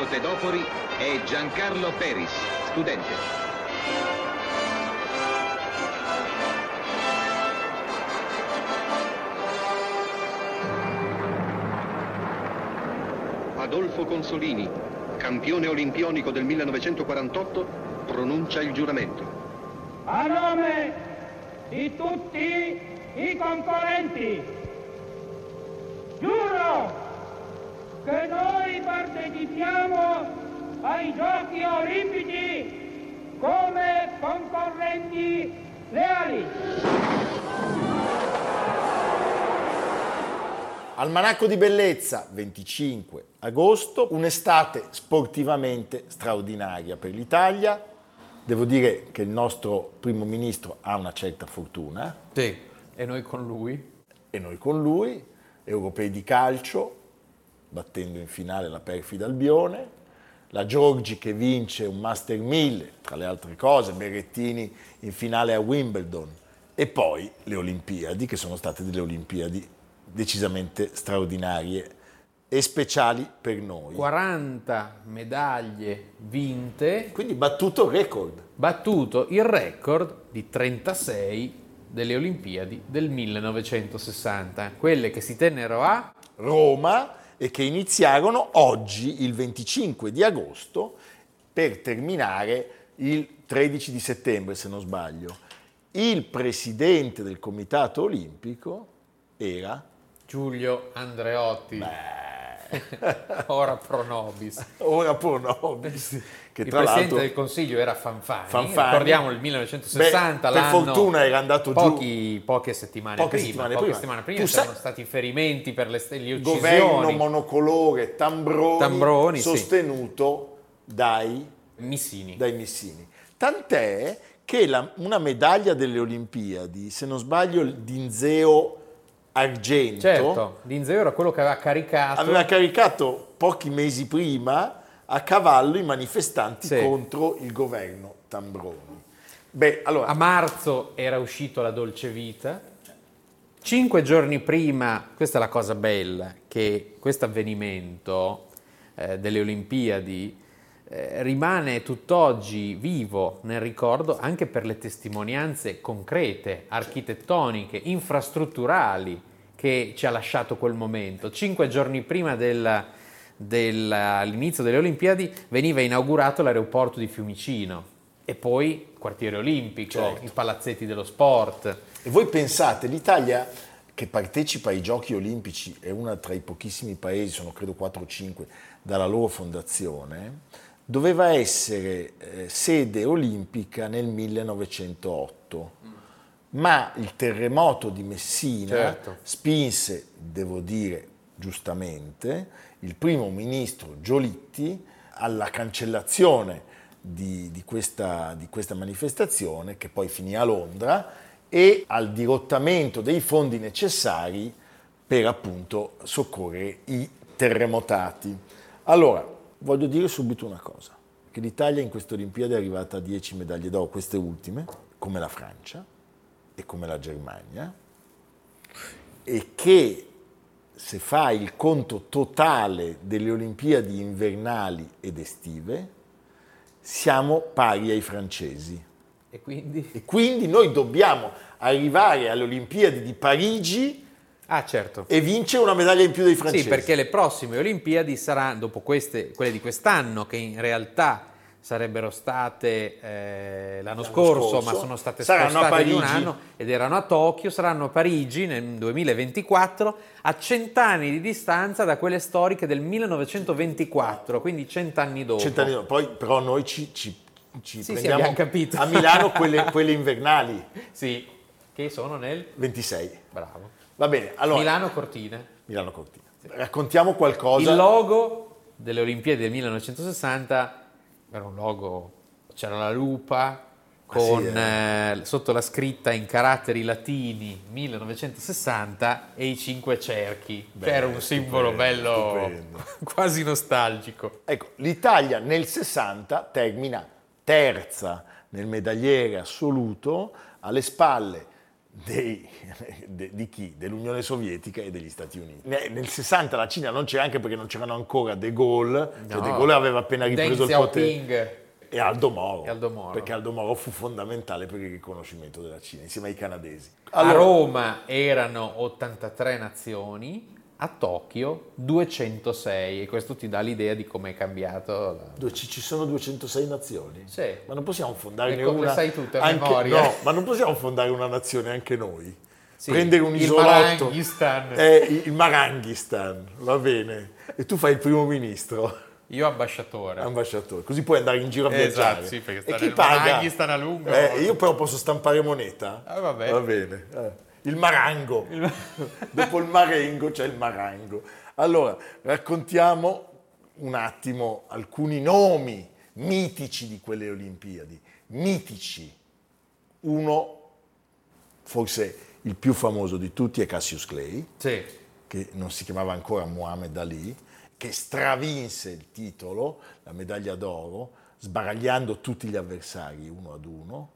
1198 tedofori è Giancarlo Peris, studente. Adolfo Consolini, campione olimpionico del 1948, pronuncia il giuramento. A nome di tutti i concorrenti, giuro che noi partecipiamo ai giochi olimpici come concorrenti leali. Almanacco di bellezza, 25 agosto, un'estate sportivamente straordinaria per l'Italia. Devo dire che il nostro primo ministro ha una certa fortuna. Sì, e noi con lui. E noi con lui, europei di calcio, battendo in finale la perfida Albione, la Giorgi che vince un Master 1000, tra le altre cose, Berrettini in finale a Wimbledon e poi le Olimpiadi, che sono state delle Olimpiadi decisamente straordinarie e speciali per noi. 40 medaglie vinte. Quindi battuto il record. Battuto il record di 36 delle Olimpiadi del 1960, quelle che si tennero a Roma e che iniziarono oggi, il 25 di agosto, per terminare il 13 di settembre, se non sbaglio. Il presidente del Comitato Olimpico era Giulio Andreotti. Beh. Ora pro nobis. Ora pro nobis. Che il presidente del Consiglio era Fanfani, Fanfani. ricordiamo il 1960, Beh, per fortuna era andato pochi, giù poche settimane poche prima, settimane poche prima. settimane prima Tu c'erano sai- stati ferimenti per le, le uccisioni. governo monocolore Tambroni, Tambroni, sì. sostenuto dai, Missini. dai missini. Tant'è che la- una medaglia delle Olimpiadi, se non sbaglio Dinzeo Argento, Certo, Dinzeo era quello che aveva caricato aveva caricato pochi mesi prima a cavallo i manifestanti Sì. contro il governo Tambroni. Beh, allora, A marzo era uscito la Dolce Vita. Cinque giorni prima, questa è la cosa bella, che questo avvenimento eh, delle Olimpiadi eh, rimane tutt'oggi vivo nel ricordo anche per le testimonianze concrete, architettoniche, infrastrutturali che ci ha lasciato quel momento. Cinque giorni prima del- dell'inizio delle Olimpiadi veniva inaugurato l'aeroporto di Fiumicino e poi il quartiere olimpico, Certo. i palazzetti dello sport. E voi pensate, l'Italia che partecipa ai giochi olimpici è una tra i pochissimi paesi, sono credo 4 o 5, dalla loro fondazione, doveva essere eh, sede olimpica nel 1908. Ma il terremoto di Messina Certo. spinse, devo dire giustamente, il primo ministro Giolitti alla cancellazione di, di questa, di questa manifestazione, che poi finì a Londra, e al dirottamento dei fondi necessari per appunto soccorrere i terremotati. Allora, voglio dire subito una cosa, che l'Italia in queste Olimpiadi è arrivata a 10 medaglie d'oro, queste ultime, come la Francia e come la Germania, e che se fa il conto totale delle Olimpiadi invernali ed estive, siamo pari ai francesi. E quindi? E quindi noi dobbiamo arrivare alle Olimpiadi di Parigi Ah, certo. e vincere una medaglia in più dei francesi. Sì, perché le prossime Olimpiadi saranno, dopo queste, quelle di quest'anno, che in realtà sarebbero state eh, l'anno, scorso, scorso, ma sono state spostate di un anno ed erano a Tokyo, saranno a Parigi nel 2024, a cent'anni di distanza da quelle storiche del 1924, quindi cent'anni dopo. Cent'anni dopo. Poi però noi ci, ci, ci Sì, sì, prendiamo abbiamo capito. a Milano quelle, quelle invernali, Sì, che sono nel... 26. Bravo. Va bene, allora Milano Cortina. Milano Cortina. Raccontiamo qualcosa. Il logo delle Olimpiadi del 1960 era un logo, c'era la lupa Ah, sì, con eh, sotto la scritta in caratteri latini 1960 e i cinque cerchi. Beh, era un simbolo bello, stupendo. quasi nostalgico. Ecco, l'Italia nel 60 termina terza nel medagliere assoluto alle spalle dei- de- di chi? Dell'Unione Sovietica e degli Stati Uniti. Ne- Nel 60 la Cina non c'era anche perché non c'erano ancora De Gaulle, cioè No. De Gaulle aveva appena Deng ripreso il potere. E Aldo Moro, E Aldo Moro. perché Aldo Moro fu fondamentale per il riconoscimento della Cina, insieme ai canadesi. A Roma erano 83 nazioni, a Tokyo 206 e questo ti dà l'idea di come è cambiato. la- ci sono 206 nazioni? Sì. Ma non possiamo fondarne Le co- le una sai tutte a anche- memoria. No, ma non possiamo fondare una nazione anche noi. Sì, Prendere un il isolotto. Maranghistan. Eh, il Maranghistan, va bene. E tu fai il primo ministro, Io ambasciatore. ambasciatore, così puoi andare in giro a Esatto, viaggiare. sì, perché e chi paga? Maranghistan a lungo. Eh, io però posso stampare moneta. Ah, va bene. Va bene. eh. Il marango. Dopo il marengo c'è il marango. Allora, raccontiamo un attimo alcuni nomi mitici di quelle Olimpiadi. Mitici. Uno, forse il più famoso di tutti, è Cassius Clay Sì. che non si chiamava ancora Muhammad Ali, che stravinse il titolo, la medaglia d'oro, sbaragliando tutti gli avversari uno ad uno.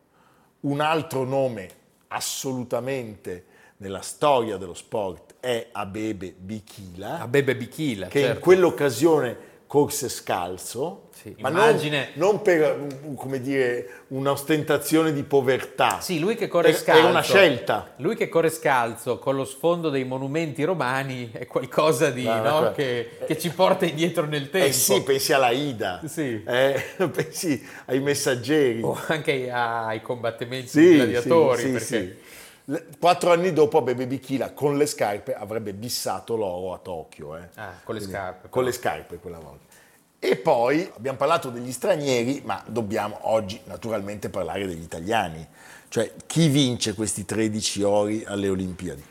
Un altro nome assolutamente nella storia dello sport è Abebe Bikila, A Bebe Bichila, che in certo. quell'occasione corse scalzo, Sì, ma immagine- non, non per come dire, un'ostentazione di povertà. Sì, lui che corre Era- scalzo. Era una scelta. Lui che corre scalzo con lo sfondo dei monumenti romani è qualcosa di, no, ma- che, che ci porta indietro nel tempo. Eh sì, pensi alla Ida, Sì. eh, pensi ai messaggeri. O anche ai combattimenti Sì, di gladiatori. sì, perché... Quattro anni dopo Bebe Bikila con le scarpe avrebbe bissato l'oro a Tokyo. eh. Ah, con le scarpe, Con però. le scarpe quella volta. E poi abbiamo parlato degli stranieri, ma dobbiamo oggi naturalmente parlare degli italiani. Cioè chi vince questi 13 ori alle Olimpiadi?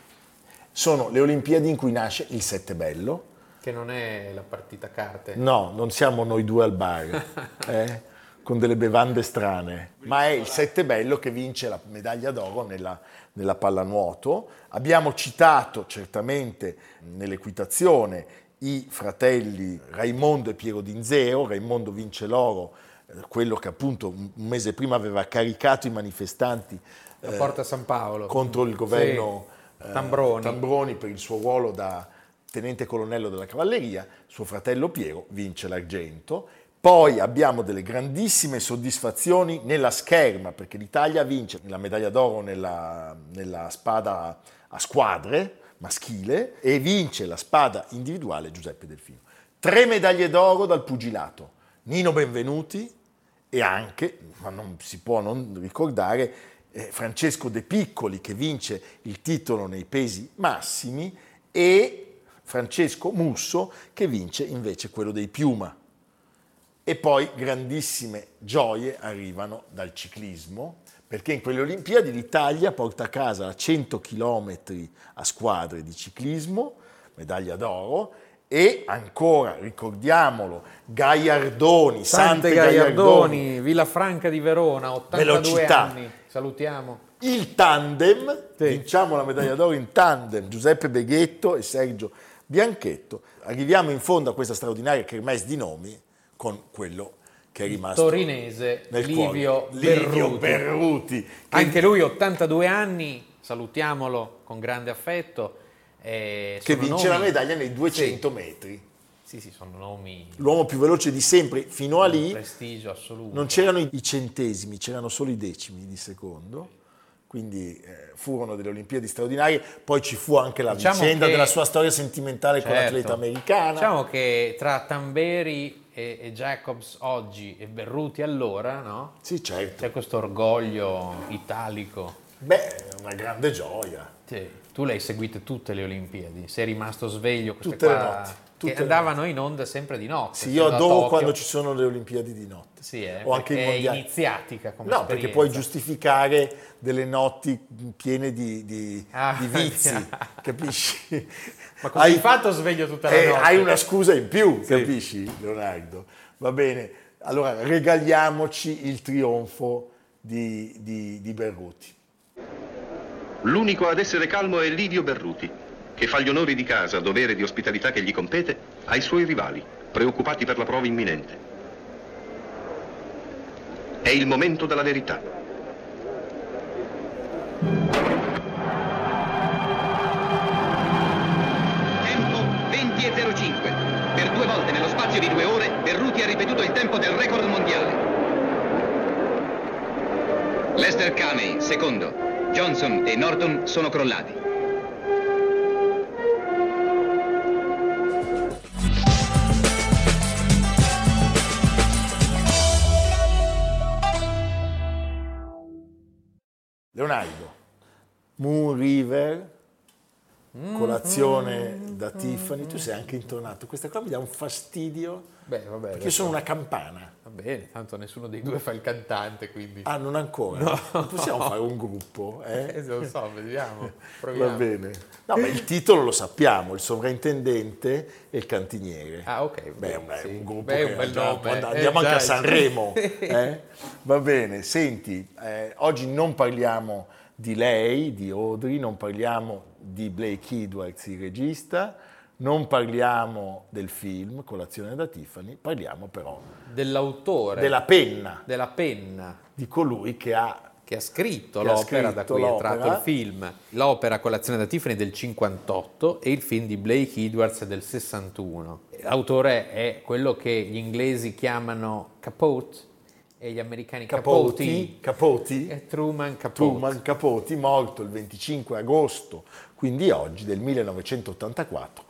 Sono le Olimpiadi in cui nasce il Sette Bello, Che non è la partita carte. No, non siamo noi due al bar, eh, con delle bevande strane, ma è il Sette Bello che vince la medaglia d'oro nella, nella pallanuoto. Abbiamo citato certamente nell'equitazione i fratelli Raimondo e Piero Dinzeo. Raimondo vince l'oro, eh, quello che appunto un mese prima aveva caricato i manifestanti La eh, porta San Paolo. contro il governo Sì. eh, Tambroni. Tambroni per il suo ruolo da tenente colonnello della cavalleria, suo fratello Piero vince l'argento. Poi abbiamo delle grandissime soddisfazioni nella scherma, perché l'Italia vince la medaglia d'oro nella, nella spada a squadre maschile e vince la spada individuale Giuseppe Delfino. Tre medaglie d'oro dal pugilato, Nino Benvenuti e anche, ma non si può non ricordare, eh, Francesco De Piccoli che vince il titolo nei pesi massimi e Francesco Musso che vince invece quello dei piuma. E poi grandissime gioie arrivano dal ciclismo, perché in quelle Olimpiadi l'Italia porta a casa 100 km a squadre di ciclismo, medaglia d'oro, e ancora, ricordiamolo, Gaiardoni, Sante Gaiardoni, Villafranca di Verona, 82 Velocità. anni. Salutiamo. il tandem, Sì. vinciamo la medaglia d'oro in tandem, Giuseppe Beghetto e Sergio Bianchetto. Arriviamo in fondo a questa straordinaria kermesse di nomi con quello che è rimasto Torinese Livio. Livio Berruti. Berruti. che- Anche lui 82 anni, salutiamolo con grande affetto. eh, che vince la nomi- medaglia nei 200 metri. Sì, sì, sono nomi L'uomo più veloce di sempre, fino a lì prestigio assoluto. non c'erano i centesimi, c'erano solo i decimi di secondo. Quindi eh, furono delle Olimpiadi straordinarie, poi ci fu anche la Diciamo vicenda che- della sua storia sentimentale con Certo. l'atleta americana. Diciamo che tra Tamberi e, e Jacobs oggi e Berruti allora, no? Sì, certo. C'è questo orgoglio italico. Beh, è una grande gioia. Sì, tu le hai seguite tutte le Olimpiadi, sei rimasto sveglio queste Tutte le qua notti, tutte che andavano in onda sempre di notte. Sì, io adoro quando ci sono le Olimpiadi di notte. Sì, eh, o anche i perché è mondiali. iniziatica come No, perché puoi giustificare delle notti piene di, di- Ah, di vizi, capisci? Ma così fatto sveglio tutta la eh, notte. Hai una scusa in più, Sì. capisci, Leonardo? Va bene. Allora regaliamoci il trionfo di, di, di Berruti. L'unico ad essere calmo è Livio Berruti, che fa gli onori di casa, dovere di ospitalità che gli compete, ai suoi rivali, preoccupati per la prova imminente. È il momento della verità. Tempo 20 e 05. Per due volte nello spazio di due ore, Berruti ha ripetuto il tempo del record mondiale. Lester Caney, secondo. Johnson e Norton sono crollati. Colazione da Tiffany, tu sei anche intonato, questa qua mi dà un fastidio Beh, vabbè. perché adesso- sono una campana. Va bene, tanto nessuno dei due fa il cantante, quindi... Ah, non ancora? Non possiamo fare un gruppo? Eh, Eh? non so, vediamo. Proviamo. Va bene. No, ma il titolo lo sappiamo, il sovrintendente e il cantiniere. Ah, ok. Beh, beh, sì. un gruppo Beh, un bel andiamo, nome. eh, andiamo anche già, a Sanremo. sì. eh? Va bene, senti, eh, oggi non parliamo di lei, di Audrey, non parliamo di Blake Edwards, il regista, non parliamo del film Colazione da Tiffany, parliamo però Dell'autore, della penna della penna di colui che ha che ha scritto Che ha l'opera da scritto cui è tratto l'opera. il film. L'opera Colazione da Tiffany del 58 e il film di Blake Edwards del 61. L'autore è quello che gli inglesi chiamano Capote e gli americani Capoti, Capote. Capoti, È Truman Capote. Truman Capote, morto il 25 agosto, quindi oggi del 1984,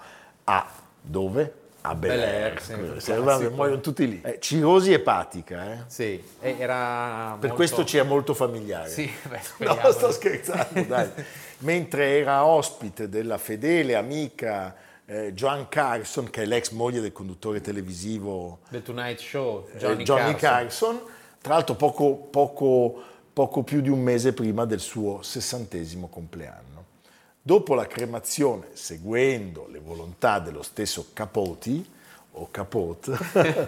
a dove? A Bel Air. Se- muoiono tutti lì. Eh, cirosi epatica, eh? Sì, era Per molto- questo ci è molto familiare. Sì, beh, No, sto scherzando, dai. Mentre era ospite della fedele amica eh, Joan Carson, che è l'ex moglie del conduttore televisivo The Tonight Show, eh, Johnny, Johnny Carson. Carson, tra l'altro poco, poco, poco più di un mese prima del suo sessantesimo compleanno. Dopo la cremazione, seguendo le volontà dello stesso Capoti, o Capote,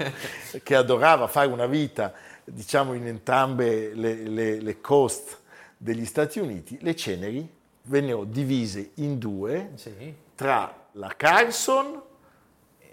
che adorava fare una vita, diciamo, in entrambe le, le- le coast degli Stati Uniti, le ceneri vennero divise in due Sì, tra la Carson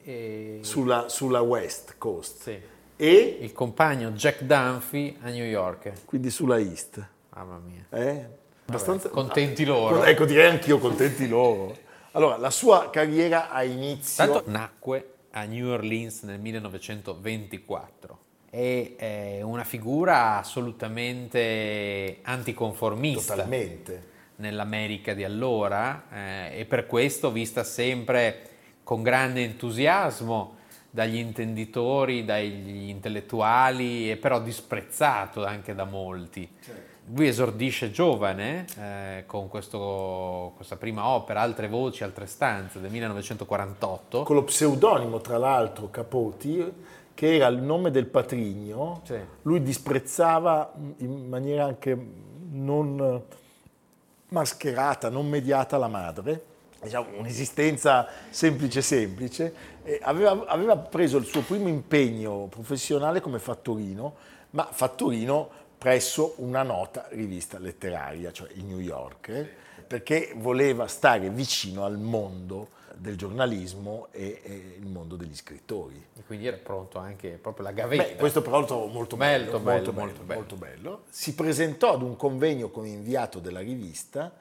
e sulla, sulla West Coast sì. e il compagno Jack Dunphy a New York. quindi sulla East. Mamma mia. Eh? Abbastanza... contenti loro. Ecco, direi anch'io contenti loro. Allora, la sua carriera ha inizio... Tanto nacque a New Orleans nel 1924 e è una figura assolutamente anticonformista Totalmente. nell'America di allora eh, e per questo vista sempre con grande entusiasmo dagli intenditori, dagli intellettuali e però disprezzato anche da molti. Lui esordisce giovane eh, con questo- questa prima opera, Altre voci, altre stanze del 1948. Con lo pseudonimo, tra l'altro, Capoti, che era il nome del patrigno, Sì. lui disprezzava in maniera anche non mascherata, non mediata la madre, diciamo un'esistenza semplice semplice, aveva, aveva preso il suo primo impegno professionale come fattorino, ma fattorino presso una nota rivista letteraria, cioè il New Yorker, perché voleva stare vicino al mondo del giornalismo e, e il mondo degli scrittori. E quindi era pronto anche proprio la gavetta. Beh, questo però lo trovo molto bello, bello, molto bello, molto bello. molto bello. Si presentò ad un convegno come inviato della rivista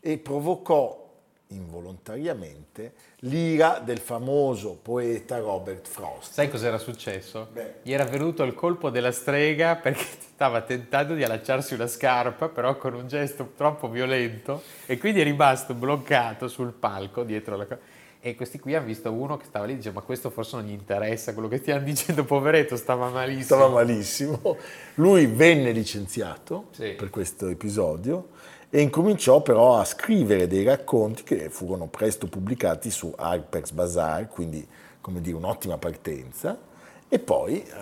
e provocò involontariamente l'ira del famoso poeta Robert Frost. Sai cos'era successo? Beh. Gli era venuto il colpo della strega perché stava tentando di allacciarsi una scarpa, però con un gesto troppo violento, e quindi è rimasto bloccato sul palco dietro la cosa. E questi qui hanno visto uno che stava lì e dice: Ma questo forse non gli interessa quello che stiamo dicendo, poveretto, stava malissimo. Stava malissimo. Lui venne licenziato Sì. per questo episodio e incominciò però a scrivere dei racconti che furono presto pubblicati su Harper's Bazaar, quindi come dire un'ottima partenza, e poi eh,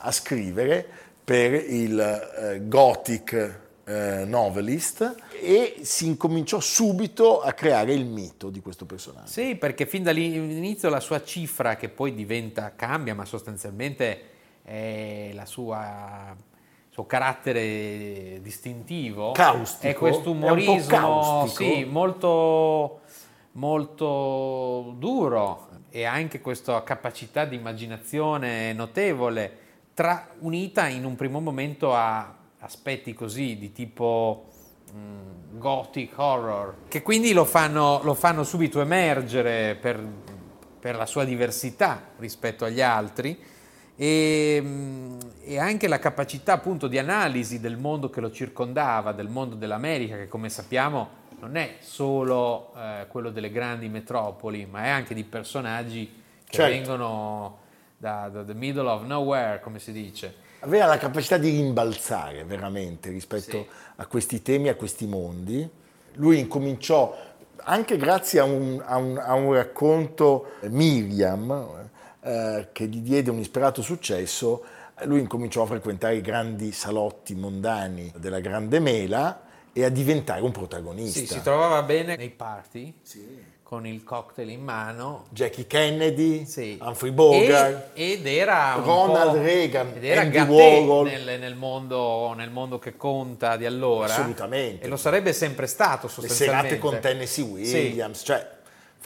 a scrivere per il eh, Gothic eh, Novelist e si incominciò subito a creare il mito di questo personaggio. Sì, perché fin dall'inizio la sua cifra, che poi diventa, cambia, ma sostanzialmente è la sua suo carattere distintivo. Caustico, è questo umorismo sì, molto, molto duro e anche questa capacità di immaginazione notevole, tra- unita in un primo momento a aspetti così di tipo mm, gothic horror, che quindi lo fanno, lo fanno subito emergere per, per la sua diversità rispetto agli altri e, mm, e anche la capacità appunto di analisi del mondo che lo circondava, del mondo dell'America, che come sappiamo non è solo eh, quello delle grandi metropoli, ma è anche di personaggi che Certo. vengono da, da the middle of nowhere, come si dice. Aveva la capacità di rimbalzare veramente rispetto Sì. a questi temi, a questi mondi. Lui incominciò, anche grazie a un, a un- a un racconto, eh, Miriam, eh, che gli diede un isperato successo, lui incominciò a frequentare i grandi salotti mondani della Grande Mela e a diventare un protagonista. Sì, si trovava bene nei party, con il cocktail in mano. Jackie Kennedy, Sì. Humphrey Bogart, E- ed era Ronald Reagan, ed era Andy Warhol. nel, nel mondo, nel mondo che conta di allora Assolutamente. e lo sarebbe sempre stato le sostanzialmente serate con Tennessee Williams, cioè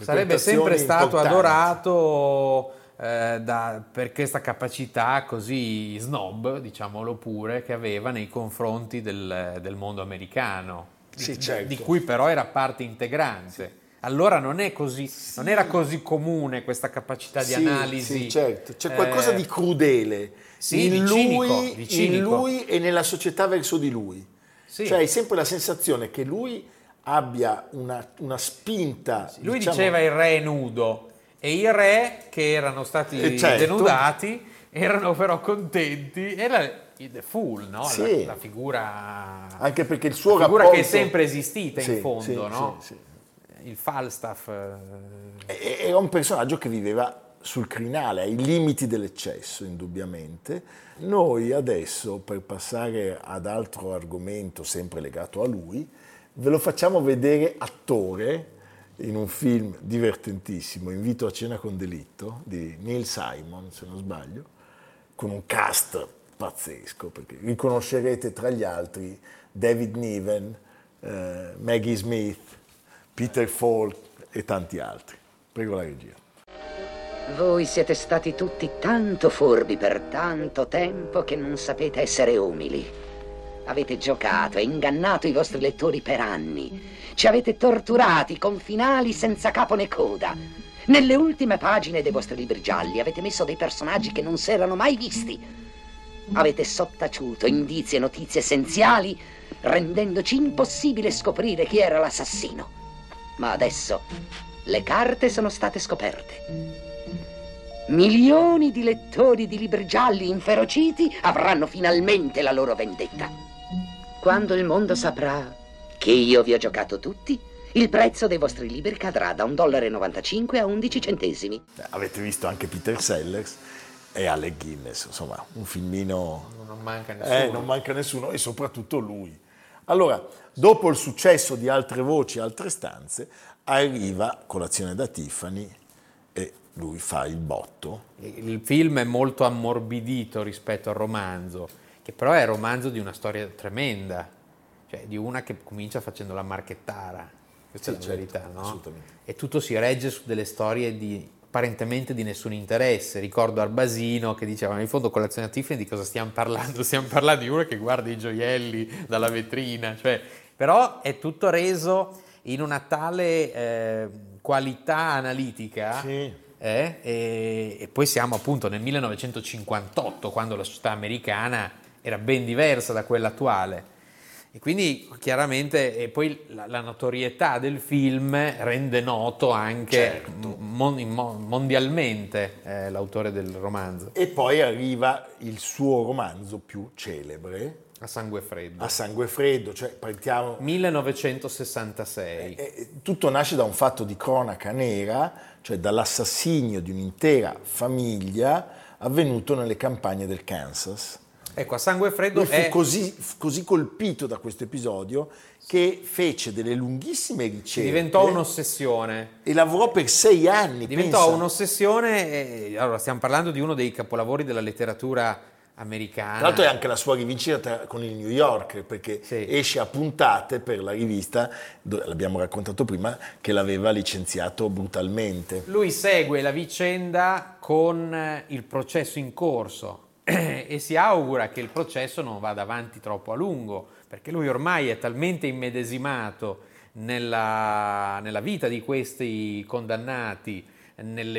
sarebbe sempre stato importanti. adorato eh, da- per questa capacità così snob, diciamolo pure, che aveva nei confronti del, del mondo americano, di, Sì, certo. di cui però era parte integrante. Allora non, è così, non era così comune questa capacità di Sì, analisi. sì, certo. C'è qualcosa eh, di crudele sì, in, di lui, cinico, di in lui e nella società verso di lui. Sì. Cioè hai sempre la sensazione che lui abbia una, una spinta. Lui diciamo- diceva il re è nudo e i re che erano stati Eh, certo. denudati erano però contenti. Era il the fool, no? La- Sì. la, figura, Anche perché il suo la figura rapporto... che è sempre esistita Sì, in fondo, no? Il Falstaff. eh, Era un personaggio che viveva sul crinale, ai limiti dell'eccesso, indubbiamente. Noi adesso, per passare ad altro argomento sempre legato a lui, ve lo facciamo vedere attore in un film divertentissimo, Invito a cena con delitto, di Neil Simon, se non sbaglio, con un cast pazzesco, perché riconoscerete tra gli altri David Niven, eh, Maggie Smith, Peter Falk e tanti altri. Prego la regia. Voi siete stati tutti tanto furbi per tanto tempo che non sapete essere umili. Avete giocato e ingannato i vostri lettori per anni. Ci avete torturati con finali senza capo né coda. Nelle ultime pagine dei vostri libri gialli avete messo dei personaggi che non si erano mai visti. Avete sottaciuto indizi e notizie essenziali, rendendoci impossibile scoprire chi era l'assassino. Ma adesso le carte sono state scoperte. Milioni di lettori di libri gialli inferociti avranno finalmente la loro vendetta. Quando il mondo saprà che io vi ho giocato tutti, il prezzo dei vostri libri cadrà da 1,95 dollaro a 11 centesimi. Eh, Avete visto anche Peter Sellers e Alec Guinness, insomma, un filmino... non manca nessuno. Eh, non manca nessuno e soprattutto lui. Allora, dopo il successo di altre voci, altre stanze, arriva Colazione da Tiffany e lui fa il botto. Il film è molto ammorbidito rispetto al romanzo, che però è il romanzo di una storia tremenda, cioè di una che comincia facendo la marchettara. Questa Sì, è la certo, verità, no? assolutamente. E tutto si regge su delle storie di apparentemente di nessun interesse. Ricordo Arbasino che diceva, ma in fondo colazione a Tiffany di cosa stiamo parlando? Stiamo parlando di uno che guarda i gioielli dalla vetrina, cioè, però è tutto reso in una tale eh, qualità analitica Sì. eh, e, e poi siamo appunto nel 1958, quando la società americana era ben diversa da quella attuale. E quindi chiaramente, e poi la, la notorietà del film rende noto anche Certo. mon- mondialmente eh, l'autore del romanzo, E poi arriva il suo romanzo più celebre, A sangue freddo. A sangue freddo, cioè partiamo... 1966. Eh, tutto nasce da un fatto di cronaca nera, cioè dall'assassinio di un'intera famiglia avvenuto nelle campagne del Kansas. Ecco, a sangue freddo Lui fu è... così, così colpito da questo episodio che fece delle lunghissime ricerche diventò un'ossessione. e lavorò per sei anni. Diventò pensa. un'ossessione, e- allora stiamo parlando di uno dei capolavori della letteratura americana. Tra l'altro è anche la sua rivincita con il New York, perché Sì. esce a puntate per la rivista, l'abbiamo raccontato prima, che l'aveva licenziato brutalmente. Lui segue la vicenda con il processo in corso e si augura che il processo non vada avanti troppo a lungo, perché lui ormai è talmente immedesimato nella, nella vita di questi condannati, negli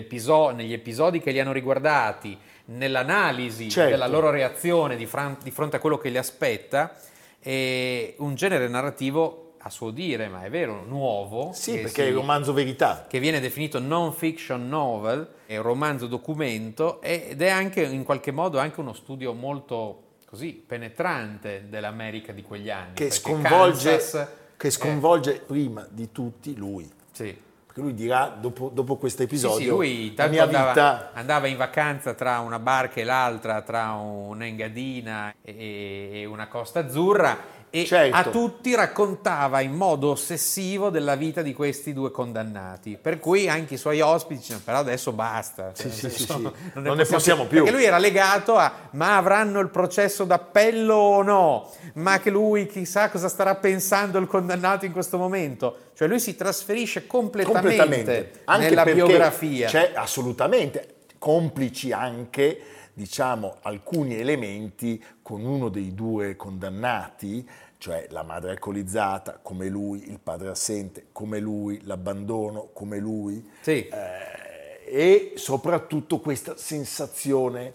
episodi che li hanno riguardati, nell'analisi Certo. della loro reazione di, fran- di fronte a quello che li aspetta, è un genere narrativo a suo dire, ma è vero, nuovo. Sì, perché è si- il romanzo verità. che viene definito non fiction novel, è un romanzo documento ed è anche in qualche modo anche uno studio molto così penetrante dell'America di quegli anni. che sconvolge, Kansas che è- sconvolge prima di tutti lui. sì. Perché lui dirà, dopo, dopo questo Sì, episodio, sì, lui la mia andava, vita... andava in vacanza tra una barca e l'altra, tra un'engadina e, e una costa azzurra e Certo. a tutti raccontava in modo ossessivo della vita di questi due condannati. Per cui anche i suoi ospiti dicevano, però adesso basta. Cioè, sì, sì, sì. Non ne possiamo più. Perché lui era legato a, ma avranno il processo d'appello o no? Ma che lui chissà cosa starà pensando il condannato in questo momento. Cioè lui si trasferisce completamente, completamente anche nella biografia. c'è assolutamente complici anche diciamo alcuni elementi con uno dei due condannati cioè la madre alcolizzata come lui il padre assente come lui l'abbandono come lui Sì. eh, e soprattutto questa sensazione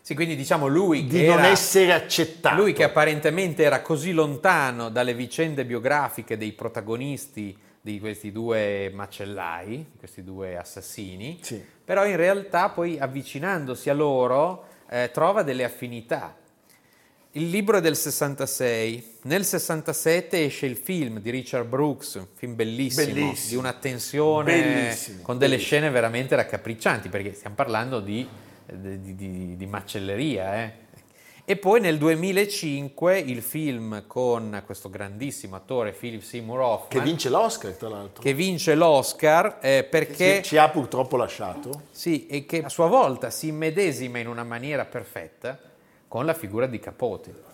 Sì, quindi diciamo lui di che non era- essere accettato Lui che apparentemente era così lontano dalle vicende biografiche dei protagonisti di questi due macellai, questi due assassini, Sì. però in realtà poi avvicinandosi a loro eh, trova delle affinità. Il libro è del 66, nel 67 esce il film di Richard Brooks, un film bellissimo, Bellissimo. di una tensione Bellissimo, con delle bellissimo. scene veramente raccapriccianti, perché stiamo parlando di, di- di- di macelleria. eh. E poi nel 2005 il film con questo grandissimo attore Philip Seymour Hoffman, che vince l'Oscar tra l'altro che vince l'Oscar eh, perché... ci, ci ha purtroppo lasciato Sì, e che a sua volta si immedesima in una maniera perfetta con la figura di Capote.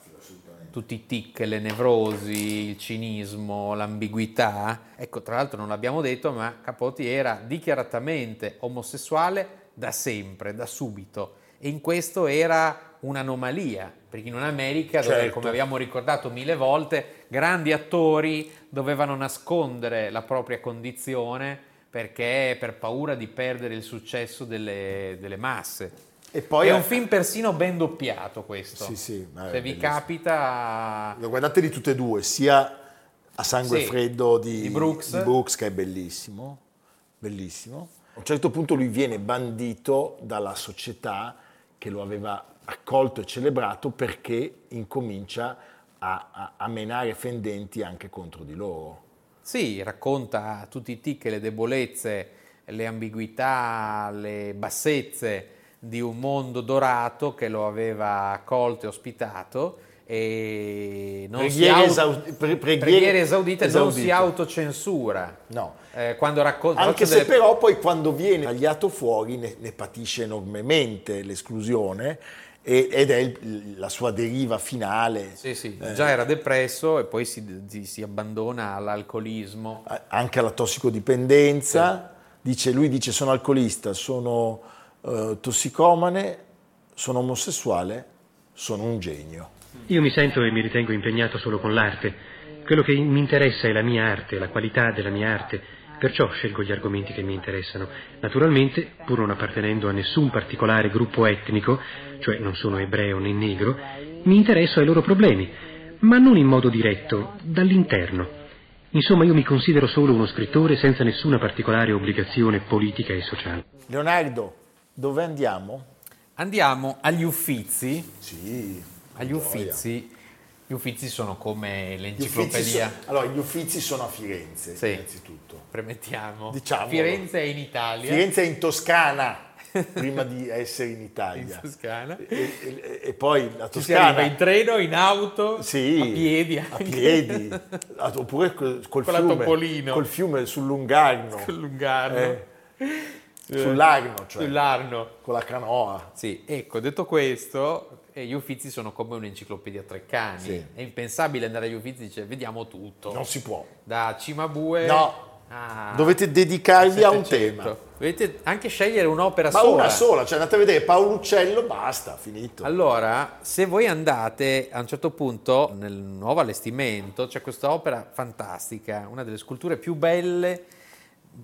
Tutti i tic, le nevrosi, il cinismo, l'ambiguità. Ecco, tra l'altro non l'abbiamo detto, ma Capote era dichiaratamente omosessuale da sempre, da subito. E in questo era un'anomalia, perché in un'America dove, Certo. come abbiamo ricordato mille volte, grandi attori dovevano nascondere la propria condizione perché per paura di perdere il successo delle, delle masse. e poi è un film persino ben doppiato questo. Sì, sì, Se vi bellissimo. capita... Lo guardate di tutte e due, sia a sangue Sì, freddo di, di Brooks. di Brooks, che è bellissimo, bellissimo. A un certo punto lui viene bandito dalla società che lo aveva accolto e celebrato perché incomincia a, a- a menare fendenti anche contro di loro. Sì, racconta tutti i tic le debolezze, le ambiguità, le bassezze di un mondo dorato che lo aveva accolto e ospitato e non si Preghiere, auto- esau- pre- preghiere preghiere esaudite, non si esaudite. autocensura. No. Eh, quando racconta Anche se delle- però poi quando viene tagliato fuori ne, ne patisce enormemente l'esclusione ed è il- la sua deriva finale. Sì, sì, Eh, già era depresso e poi si, si- abbandona all'alcolismo. anche alla tossicodipendenza. Dice, lui dice sono alcolista, sono eh, tossicomane, sono omosessuale, sono un genio. Io mi sento e mi ritengo impegnato solo con l'arte. Quello che mi interessa è la mia arte, la qualità della mia arte. Perciò scelgo gli argomenti che mi interessano. Naturalmente, pur non appartenendo a nessun particolare gruppo etnico, cioè non sono ebreo né negro, mi interesso ai loro problemi, ma non in modo diretto, dall'interno. Insomma, io mi considero solo uno scrittore senza nessuna particolare obbligazione politica e sociale. Leonardo, dove andiamo? Andiamo agli Uffizi. Sì, Agli Uffizi. Gli Uffizi sono come Gli l'enciclopedia. so- allora, gli Uffizi sono a Firenze, Sì. innanzitutto. Premettiamo. Diciamolo. Firenze è in Italia. Firenze è in Toscana. prima di essere in Italia. In Toscana. E, e- e poi la Toscana... in treno, in auto, Sì, a piedi a anche. piedi, Ah, oppure col, col Con fiume, Topolino. col fiume sul Lungarno, Sul Lungarno. Eh, sull'Arno, cioè, Sull'Arno. con la canoa. Sì, ecco, detto questo, eh, gli Uffizi sono come un'enciclopedia Treccani. Sì. È impensabile andare agli Uffizi e dire vediamo tutto. Non si può. Da Cimabue No. a Dovete dedicarvi a un 700. tema. Dovete anche scegliere un'opera Ma sola. una sola, cioè andate a vedere Paolo Uccello, basta, finito. Allora, se voi andate a un certo punto nel nuovo allestimento, c'è questa opera fantastica, una delle sculture più belle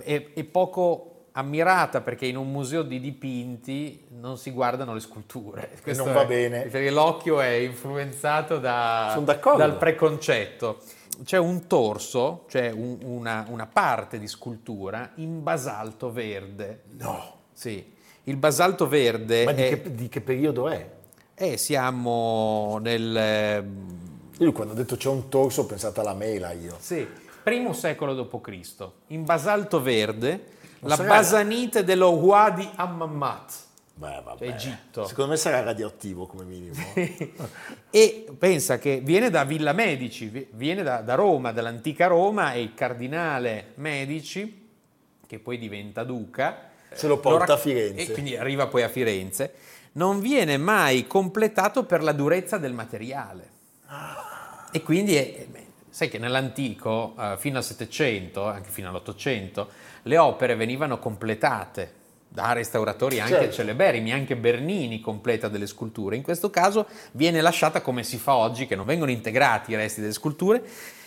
e, e poco ammirata perché in un museo di dipinti non si guardano le sculture. Questo non va è- bene. Perché l'occhio è influenzato da- dal preconcetto. C'è un torso, cioè un- una, una parte di scultura in basalto verde. No, Sì, il basalto verde ma di è- che, di che periodo è? eh, siamo nel ehm, Io quando ho detto c'è un torso ho pensato alla mela io. sì, primo secolo d.C. In basalto verde, la sarà- basanite dello Wadi Ammat. Beh, vabbè. Egitto. Secondo me sarà radioattivo come minimo. E pensa che viene da Villa Medici, vi- viene da, da Roma, dall'antica Roma, e il cardinale Medici, che poi diventa duca, Se lo porta a Firenze. E quindi arriva poi a Firenze, non viene mai completato per la durezza del materiale. E quindi, è- sai che nell'antico, eh, fino al Settecento, anche fino all'Ottocento, le opere venivano completate da restauratori anche Certo. celeberrimi, anche Bernini completa delle sculture. In questo caso viene lasciata come si fa oggi, che non vengono integrati i resti delle sculture,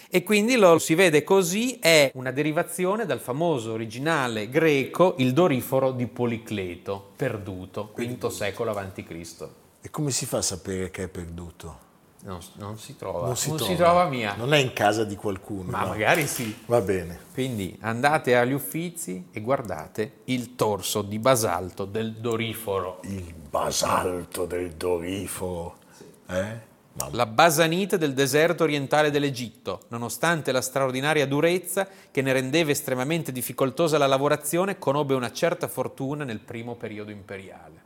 e quindi lo si vede così, è una derivazione dal famoso originale greco, il doriforo di Policleto, perduto, V secolo a.C. E come si fa a sapere che è perduto? Non, non si trova, Non si, non trova. si trova mia, Non è in casa di qualcuno. ma no. magari sì. Va bene. Quindi andate agli Uffizi e guardate il torso di basalto del doriforo. Il basalto del Doriforo. Eh? Mamma. La basanite del deserto orientale dell'Egitto, nonostante la straordinaria durezza che ne rendeva estremamente difficoltosa la lavorazione, conobbe una certa fortuna nel primo periodo imperiale.